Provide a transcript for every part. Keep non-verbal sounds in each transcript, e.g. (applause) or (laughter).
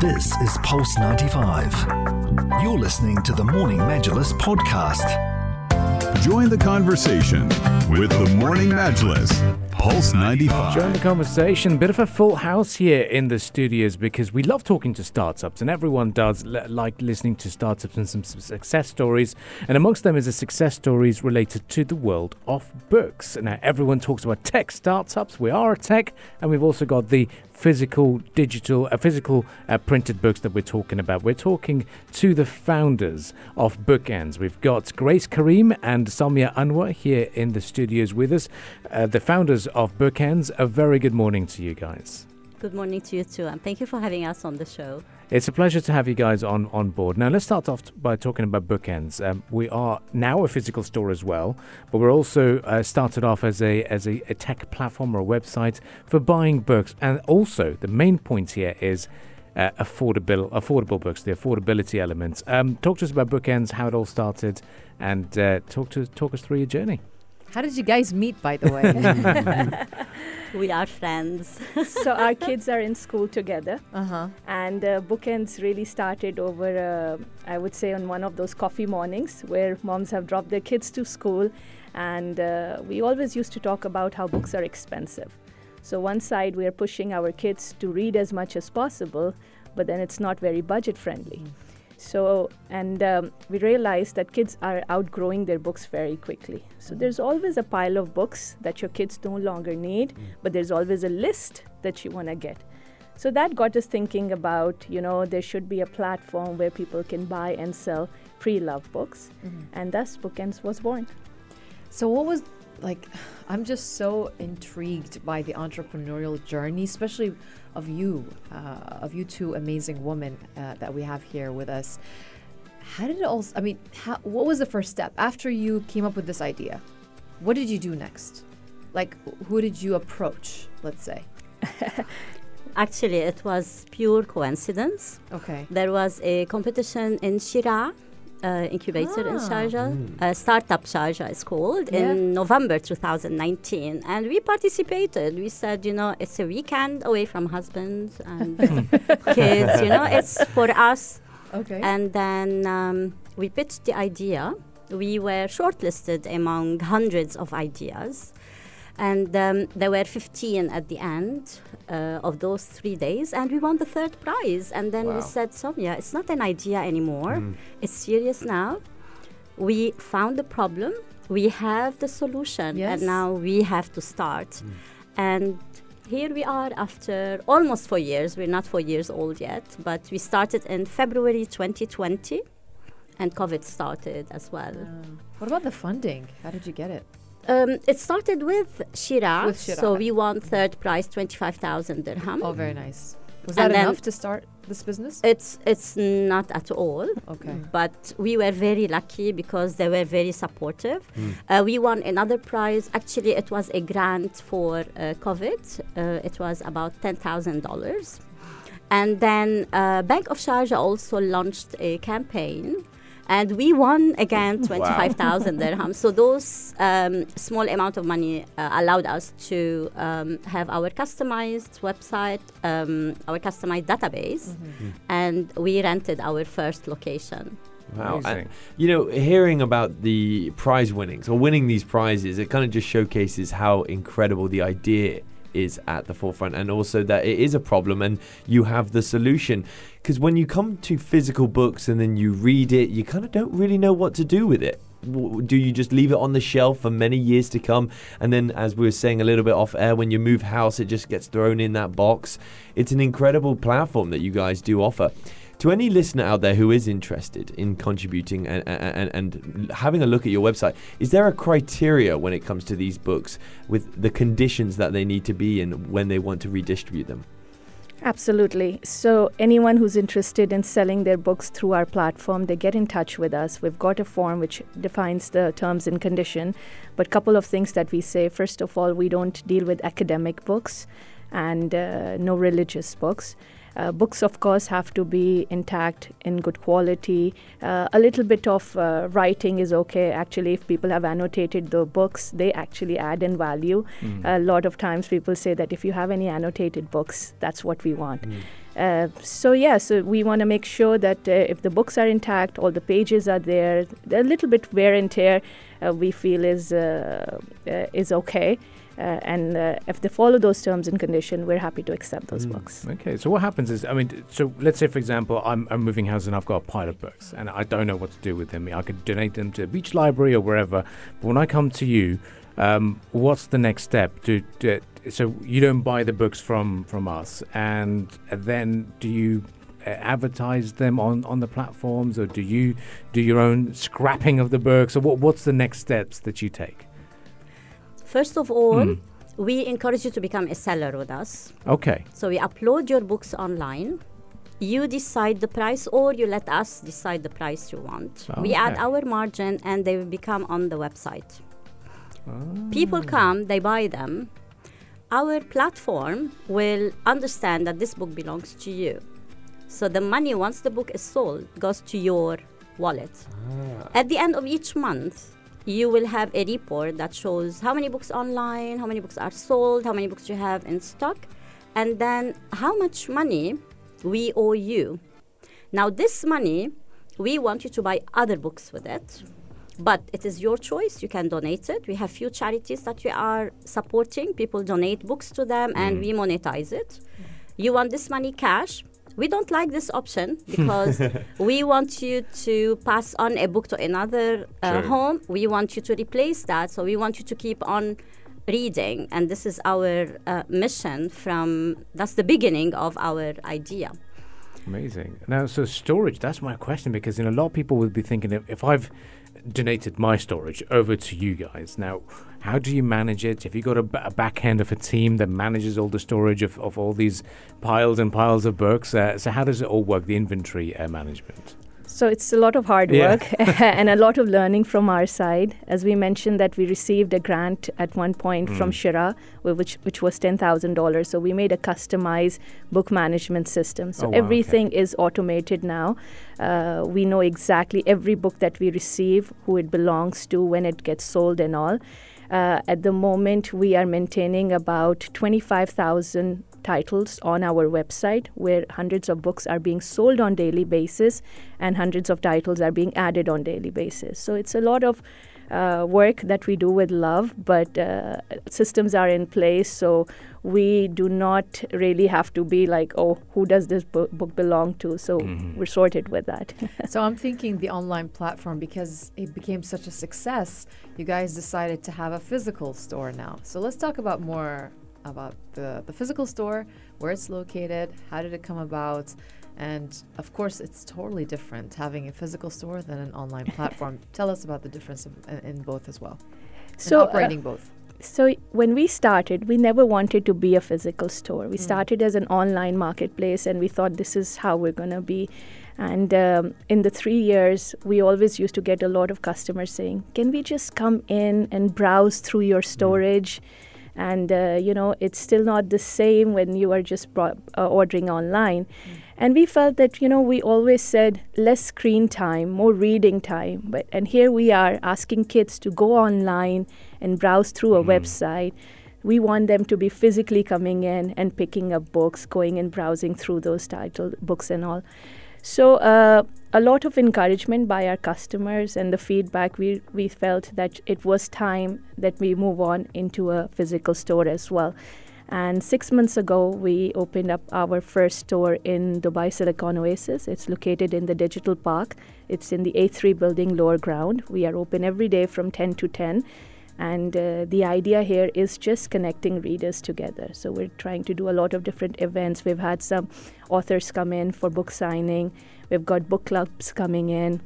This is Pulse 95. You're listening to the Morning Majlis podcast. Join the conversation with the Morning Majlis. Pulse 95. Join the conversation. Bit of a full house here in the studios because we love talking to startups, and everyone does l- like listening to startups and some s- success stories. And amongst them is a success stories related to the world of books. Now, everyone talks about tech startups. We are a tech, and we've also got the physical, digital, uh, physical uh, printed books that we're talking about. We're talking to the founders of Bookends. We've got Grace Karim and Somia Anwar here in the studios with us. Uh, the founders of Bookends. A very good morning to you guys. Good morning to you too, and thank you for having us on the show. It's a pleasure to have you guys on, on board. Now, let's start off by talking about bookends. Um, we are now a physical store as well, but we're also uh, started off as a as a, a tech platform or a website for buying books, and also the main point here is uh, affordable affordable books, the affordability element. Um, talk to us about bookends, how it all started, and uh, talk to talk us through your journey. How did you guys meet, by the way? (laughs) We are friends. (laughs) so our kids are in school together uh huh. and uh, bookends really started over uh, i would say on one of those coffee mornings where moms have dropped their kids to school and uh, we always used to talk about how books are expensive so one side we are pushing our kids to read as much as possible but then it's not very budget friendly so and um, we realized that kids are outgrowing their books very quickly. So mm-hmm. there's always a pile of books that your kids no longer need mm. but there's always a list that you want to get. So that got us thinking about, you know, there should be a platform where people can buy and sell pre-loved books, mm-hmm. and thus Bookends was born. So, what was like? I'm just so intrigued by the entrepreneurial journey, especially of you, uh, of you two amazing women uh, that we have here with us. How did it all? I mean, how, what was the first step after you came up with this idea? What did you do next? Like, who did you approach? Let's say. (laughs) Actually, it was pure coincidence. Okay. There was a competition in Sheraa. Uh, incubator in Ah. Sharjah, uh, Startup Sharjah is called, Yeah. in November 2019. And we participated. We said, you know, it's a weekend away from husbands and (laughs) kids, you know, it's for us. Okay. And then um, we pitched the idea. We were shortlisted among hundreds of ideas. And um, there were 15 at the end uh, of those three days. And we won the third prize. And then we said, Somia, it's not an idea anymore. It's serious now. We found the problem. We have the solution. Yes. And now we have to start. And here we are after almost four years. We're not four years old yet, but we started in February 2020, and COVID started as well. what about the funding? How did you get it? Um, it started with Sheraa, With Sheraa. so we won third prize, 25,000 dirham. Oh, very nice. Was And that then- enough to start this business? It's it's not at all, Okay. but we were very lucky because they were very supportive. Uh, we won another prize. Actually, it was a grant for uh, COVID. Uh, it was about ten thousand dollars, and then uh, Bank of Sharjah also launched a campaign. And we won again 25,000 (laughs) dirhams. So those um, small amount of money uh, allowed us to um, have our customized website, um, our customized database, and we rented our first location. Wow. Amazing. And, you know, hearing about the prize winnings or winning these prizes, it kind of just showcases how incredible the idea is at the forefront and also that it is a problem and you have the solution. Because when you come to physical books and then you read it, you kind of don't really know what to do with it. Do you just leave it on the shelf for many years to come? And then, as we were saying a little bit off air, when you move house, it just gets thrown in that box. It's an incredible platform that you guys do offer. To any listener out there who is interested in contributing and, and, and having a look at your website, is there a criteria when it comes to these books with the conditions that they need to be in when they want to redistribute them? Absolutely. So anyone who's interested in selling their books through our platform, they get in touch with us. We've got a form which defines the terms and condition. But couple of things that we say. First of all, we don't deal with academic books and uh, no religious books. Uh, books, of course, have to be intact, in good quality. Uh, a little bit of uh, writing is okay. Actually, if people have annotated the books, they actually add in value. A lot of times, people say that if you have any annotated books, that's what we want. Uh, so yeah, so we want to make sure that uh, if the books are intact, all the pages are there, a little bit wear and tear, uh, we feel is uh, uh, is okay. Uh, and uh, if they follow those terms and conditions, we're happy to accept those Mm. books. Okay, so what happens is, I mean, so let's say, for example, I'm, I'm moving house and I've got a pile of books and I don't know what to do with them. I could donate them to a beach library or wherever. But when I come to you, um, what's the next step? Do, do, so you don't buy the books from, from us, and then do you uh, advertise them on, on the platforms, or do you do your own scrapping of the books, or what, what's the next steps that you take? First of all, Hmm. we encourage you to become a seller with us. Okay, So we upload your books online. You decide the price, or you let us decide the price you want. We add our margin, and they will become on the website. People come, they buy them. Our platform will understand that this book belongs to you. So the money, once the book is sold, goes to your wallet. At the end of each month, you will have a report that shows how many books online, how many books are sold, how many books you have in stock, and then how much money we owe you. Now, this money, we want you to buy other books with it, but it is your choice. You can donate it. We have few charities that we are supporting. People donate books to them, and mm. we monetize it. You want this money cash? We don't like this option (laughs) because we want you to pass on a book to another uh, home. We want you to replace that. So we want you to keep on reading, and this is our uh, mission. From that's the beginning of our idea. Amazing. Now, so storage, that's my question because you know, a lot of people will be thinking if I've donated my storage over to you guys, now, how do you manage it? Have you got a, a back end of a team that manages all the storage of, of all these piles and piles of books? Uh, so, how does it all work, the inventory uh, management? So it's a lot of hard Yeah. work (laughs) (laughs) and a lot of learning from our side. As we mentioned that we received a grant at one point from Mm. Sheraa, which which was ten thousand dollars. So we made a customized book management system. So Oh, wow, okay. everything is automated now. Uh, we know exactly every book that we receive, who it belongs to, when it gets sold, and all. Uh, at the moment, we are maintaining about 25,000 titles on our website where hundreds of books are being sold on daily basis and hundreds of titles are being added on daily basis. So it's a lot of uh, work that we do with love, but uh, systems are in place, so we do not really have to be like, oh, who does this bo- book belong to? So Mhm. we're sorted with that. (laughs) so I'm thinking the online platform because it became such a success. You guys decided to have a physical store now. So let's talk about more about the the physical store, where it's located, how did it come about, and of course it's totally different having a physical store than an online (laughs) platform. Tell us about the difference in, in both as well. So, uh, operating both. So when we started, we never wanted to be a physical store. We Mm. started as an online marketplace, and we thought this is how we're gonna be. And um, in the three years, we always used to get a lot of customers saying, "Can we just come in and browse through your storage?" And uh, you know, it's still not the same when you are just bro- uh, ordering online. And we felt that you know we always said less screen time, more reading time. But and here we are asking kids to go online and browse through a Mhm. website. We want them to be physically coming in and picking up books, going and browsing through those title books and all. So uh, a lot of encouragement by our customers and the feedback. We we felt that it was time that we move on into a physical store as well. And six months ago, we opened up our first store in Dubai Silicon Oasis. It's located in the Digital Park. It's in the A3 building, lower ground. We are open every day from 10 to 10. And uh, the idea here is just connecting readers together. So we're trying to do a lot of different events. We've had some authors come in for book signing. We've got book clubs coming in.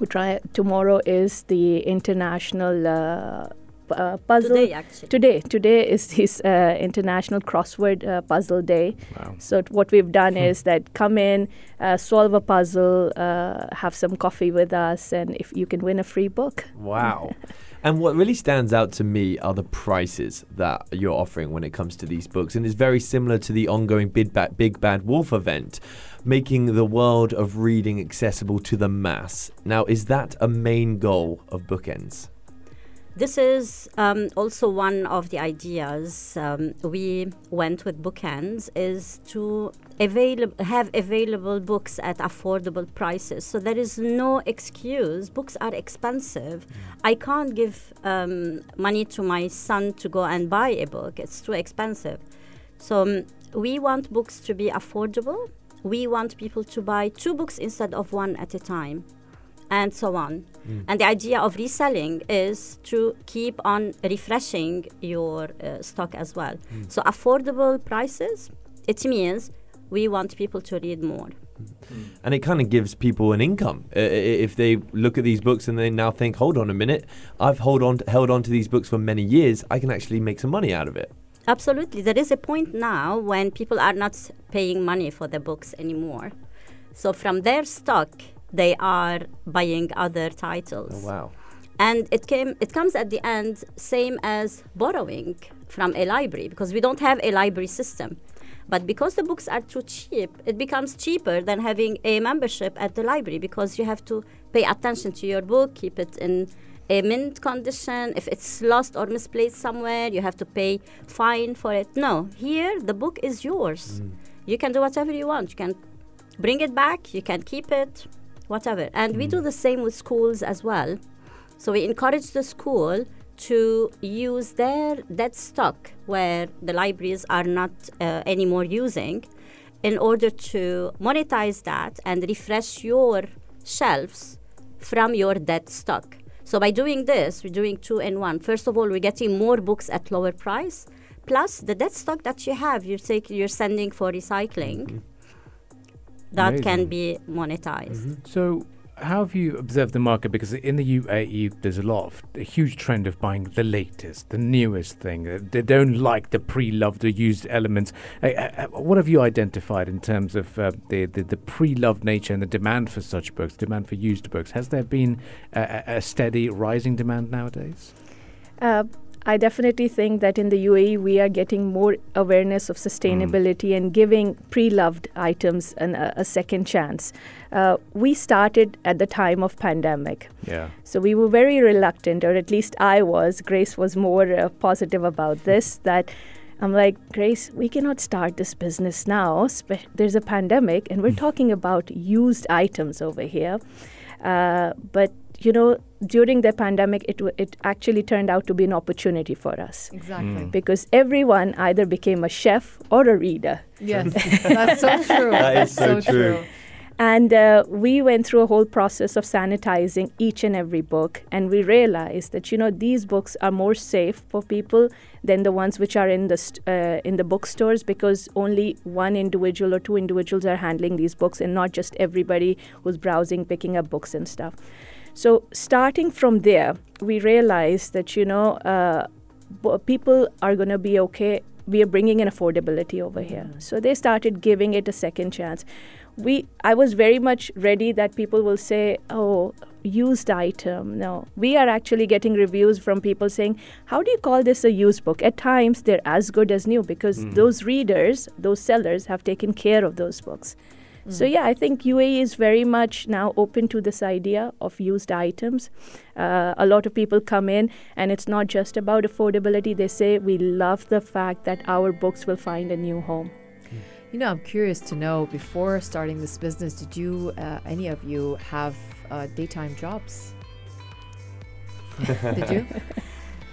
We try tomorrow is the international uh, uh, puzzle Today, actually. today today is this uh, international crossword uh, puzzle day Wow. so t- what we've done is that come in uh, solve a puzzle uh, have some coffee with us and if you can win a free book Wow. (laughs) and what really stands out to me are the prices that you're offering when it comes to these books. And it's very similar to the ongoing Big Bad, Big Bad Wolf event, making the world of reading accessible to the mass. Now, is that a main goal of Bookends? This is um, also one of the ideas um, we went with Bookends is to have available books at affordable prices. So there is no excuse. Books are expensive. I can't give um, money to my son to go and buy a book. It's too expensive. So um, we want books to be affordable. We want people to buy two books instead of one at a time, and so on. And the idea of reselling is to keep on refreshing your uh, stock as well. So affordable prices. It means we want people to read more. and it kind of gives people an income uh, if they look at these books and they now think, hold on a minute, I've hold on held on to these books for many years. I can actually make some money out of it. Absolutely. There is a point now when people are not paying money for the books anymore. So from their stock, they are buying other titles. Oh wow! And it came it comes at the end same as borrowing from a library because we don't have a library system. But because the books are too cheap, it becomes cheaper than having a membership at the library because you have to pay attention to your book, keep it in a mint condition. If it's lost or misplaced somewhere, you have to pay fine for it. No, here the book is yours. Mm. You can do whatever you want. You can bring it back, you can keep it, whatever. And we do the same with schools as well. So we encourage the school to use their dead stock where the libraries are not uh, anymore using in order to monetize that and refresh your shelves from your dead stock. So by doing this, we're doing two in one. First of all, we're getting more books at lower price. Plus, the dead stock that you have, you're taking, you're sending for recycling. That can be monetized. So, how have you observed the market? Because in the UAE, there's a lot of a huge trend of buying the latest, the newest thing. They don't like the pre-loved or used elements. What have you identified in terms of uh, the, the the pre-loved nature and the demand for such books, demand for used books? Has there been a, a a steady rising demand nowadays? Uh, I definitely think that in the UAE we are getting more awareness of sustainability and giving pre-loved items an, a, a second chance. Uh, we started at the time of pandemic, Yeah. so we were very reluctant, or at least I was. Grace was more uh, positive about this. That I'm like, Grace, we cannot start this business now. Spe- there's a pandemic, and we're talking about used items over here. Uh, but you know, during the pandemic, it w- it actually turned out to be an opportunity for us Exactly. because everyone either became a chef or a reader. Yes, (laughs) (laughs) that's so true. That is so true. And uh, we went through a whole process of sanitizing each and every book, and we realized that you know these books are more safe for people than the ones which are in the st- uh, in the bookstores because only one individual or two individuals are handling these books, and not just everybody who's browsing, picking up books and stuff. So starting from there, we realized that you know uh, people are going to be okay. We are bringing in affordability over here, so they started giving it a second chance. We i was very much ready that people will say oh used item. No we are actually getting reviews from people saying how do you call this a used book? At times they're as good as new because those readers those sellers have taken care of those books so yeah i think uae is very much now open to this idea of used items uh, a lot of people come in and it's not just about affordability they say we love the fact that our books will find a new home You know, I'm curious to know before starting this business, did you, uh, any of you, have uh, daytime jobs? (laughs) did you?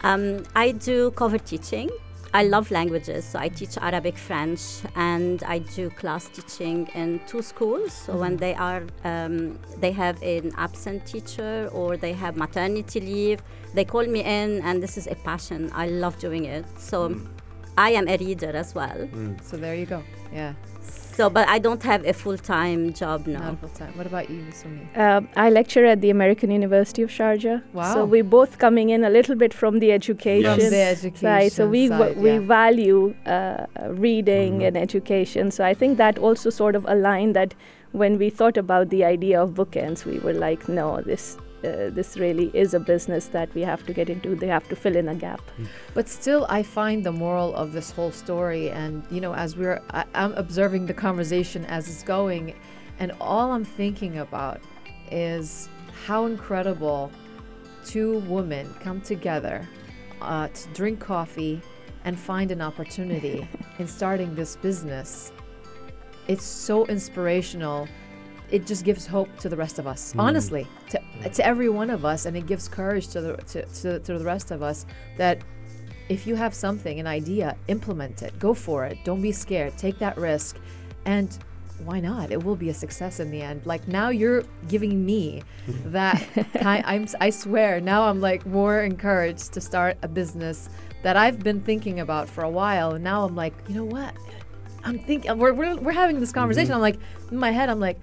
Um, I do cover teaching. I love languages, so I teach Arabic, French, and I do class teaching in two schools. So when they are, um, they have an absent teacher or they have maternity leave, they call me in, and this is a passion. I love doing it. So I am a reader as well. So there you go. Yeah, So, but I don't have a full time job now. not now. full time. What about you, Sumi? Um, I lecture at the American University of Sharjah. Wow. So we're both coming in a little bit from the education. From the education Right. So we side, we yeah. value uh, reading and education. So I think that also sort of aligned that when we thought about the idea of bookends, we were like, no, this. Uh, this really is a business that we have to get into. They have to fill in a gap. But still, I find the moral of this whole story, and you know, as we're, I, I'm observing the conversation as it's going, and all I'm thinking about is how incredible two women come together uh, to drink coffee and find an opportunity (laughs) in starting this business it's so inspirational. It just gives hope to the rest of us, Mm. honestly, to, to every one of us, and it gives courage to the to, to, to the rest of us that if you have something, an idea, implement it, go for it. Don't be scared. Take that risk, and why not? It will be a success in the end. Like now, you're giving me (laughs) that. ki- I'm. I swear. Now I'm like more encouraged to start a business that I've been thinking about for a while, and now I'm like, you know what? I'm thinking. We're we're, we're having this conversation. I'm like in my head. I'm like.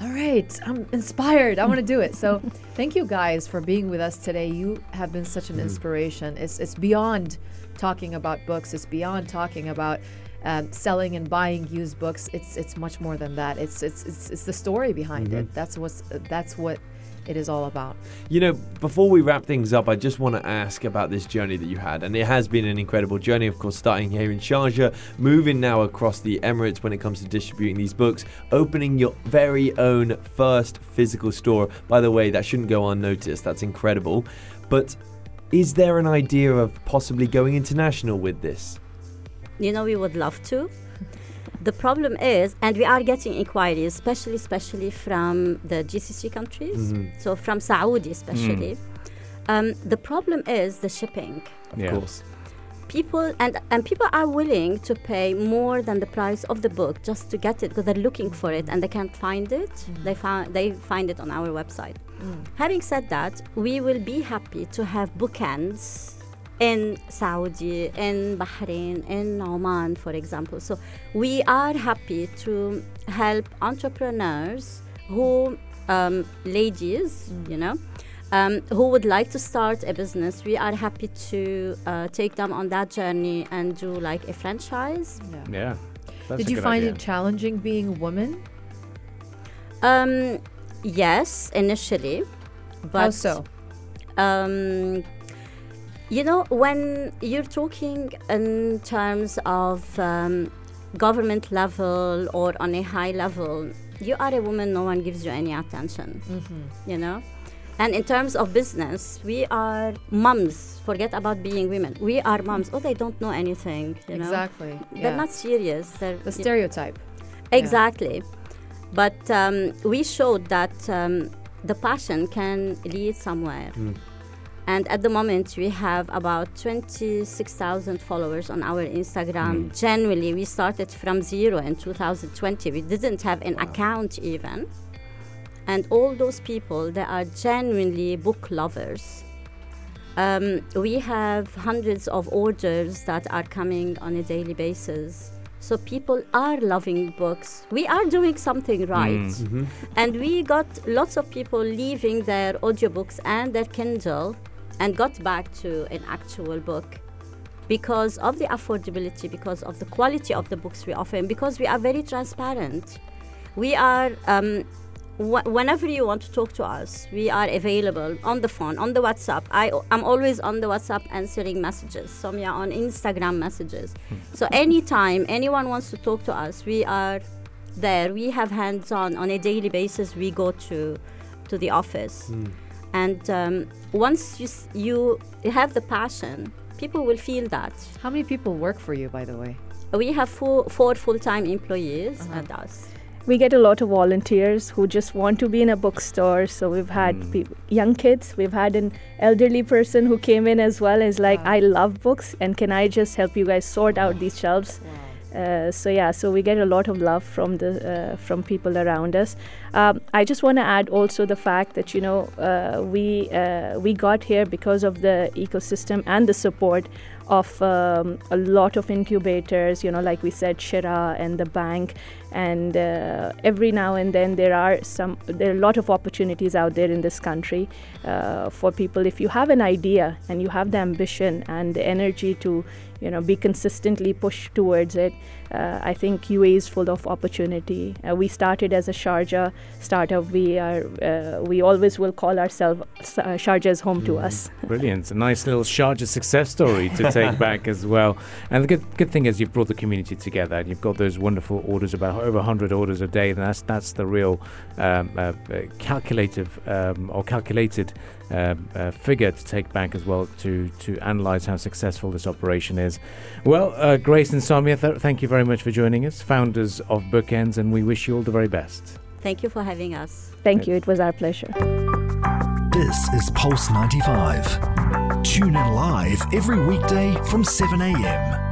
All right, I'm inspired. I want to do it. So, thank you guys for being with us today. You have been such an inspiration. It's it's beyond talking about books. It's beyond talking about um, selling and buying used books. It's it's much more than that. It's it's it's, it's the story behind it. That's what's that's what it is all about. You know, before we wrap things up, I just want to ask about this journey that you had. And it has been an incredible journey, of course, starting here in Sharjah, moving now across the Emirates when it comes to distributing these books, opening your very own first physical store. By the way, that shouldn't go unnoticed. That's incredible. But is there an idea of possibly going international with this? You know, we would love to. The problem is, and we are getting inquiries, especially especially from the GCC countries, mm-hmm. so from Saudi especially. Mm. Um, the problem is the shipping. Of Yeah. course. People and and people are willing to pay more than the price of the book just to get it because they're looking for it and they can't find it. Mm. They found they find it on our website. Mm. Having said that, we will be happy to have bookends in Saudi, in Bahrain, in Oman, for example. So we are happy to help entrepreneurs who, um, ladies, you know, um, who would like to start a business. We are happy to uh, take them on that journey and do like a franchise. Yeah. That's Did a you good find idea. it challenging being a woman? Um, yes, initially, but How so? um, you know, when you're talking in terms of um, government level or on a high level, you are a woman, no one gives you any attention, Mm-hmm. you know? And in terms of business, we are moms. Forget about being women. We are moms. Oh, they don't know anything, you know? Exactly. They're not serious. They're the you- stereotype. Exactly. But um, we showed that um, the passion can lead somewhere. And at the moment, we have about 26,000 followers on our Instagram. Mm. Generally, we started from zero in 2020. We didn't have an account even. And all those people, they are genuinely book lovers. Um, we have hundreds of orders that are coming on a daily basis. So people are loving books. We are doing something mm. right. Mm-hmm. And we got lots of people leaving their audiobooks and their Kindle and got back to an actual book because of the affordability, because of the quality of the books we offer, and because we are very transparent. We are, um, wh- whenever you want to talk to us, we are available on the phone, on the WhatsApp. I, I'm always on the WhatsApp answering messages. Somia on Instagram messages. so anytime anyone wants to talk to us, we are there. We have hands-on on a daily basis. We go to to the office, and um, once you s- you have the passion, people will feel that. How many people work for you, by the way? We have four, four full-time employees at us. we get a lot of volunteers who just want to be in a bookstore. So we've had peop young kids. We've had an elderly person who came in as well. Is like, Wow. I love books, and can I just help you guys sort out these shelves? Uh, so yeah, so we get a lot of love from the uh, from people around us. Um, I just want to add also the fact that you know uh, we uh, we got here because of the ecosystem and the support of um, a lot of incubators. You know, like we said, Sheraa and the bank, and uh, every now and then there are some there are a lot of opportunities out there in this country uh, for people. If you have an idea and you have the ambition and the energy to you know be consistently pushed towards it uh, i think UAE is full of opportunity uh, we started as a sharjah startup we are uh, we always will call ourselves uh, sharjah's home to us (laughs) Brilliant. A nice little Sharjah success story to take (laughs) back as well. And the good good thing is you've brought the community together and you've got those wonderful orders, about over 100 orders a day. And that's, that's the real um, uh, uh, calculative um, or calculated um, uh, figure to take back as well to, to analyze how successful this operation is. Well, uh, Grace and Somia, th- thank you very very much for joining us, founders of Bookends, and we wish you all the very best. Thank you for having us. Thank you. It was our pleasure. This is Pulse 95. Tune in live every weekday from 7 a.m.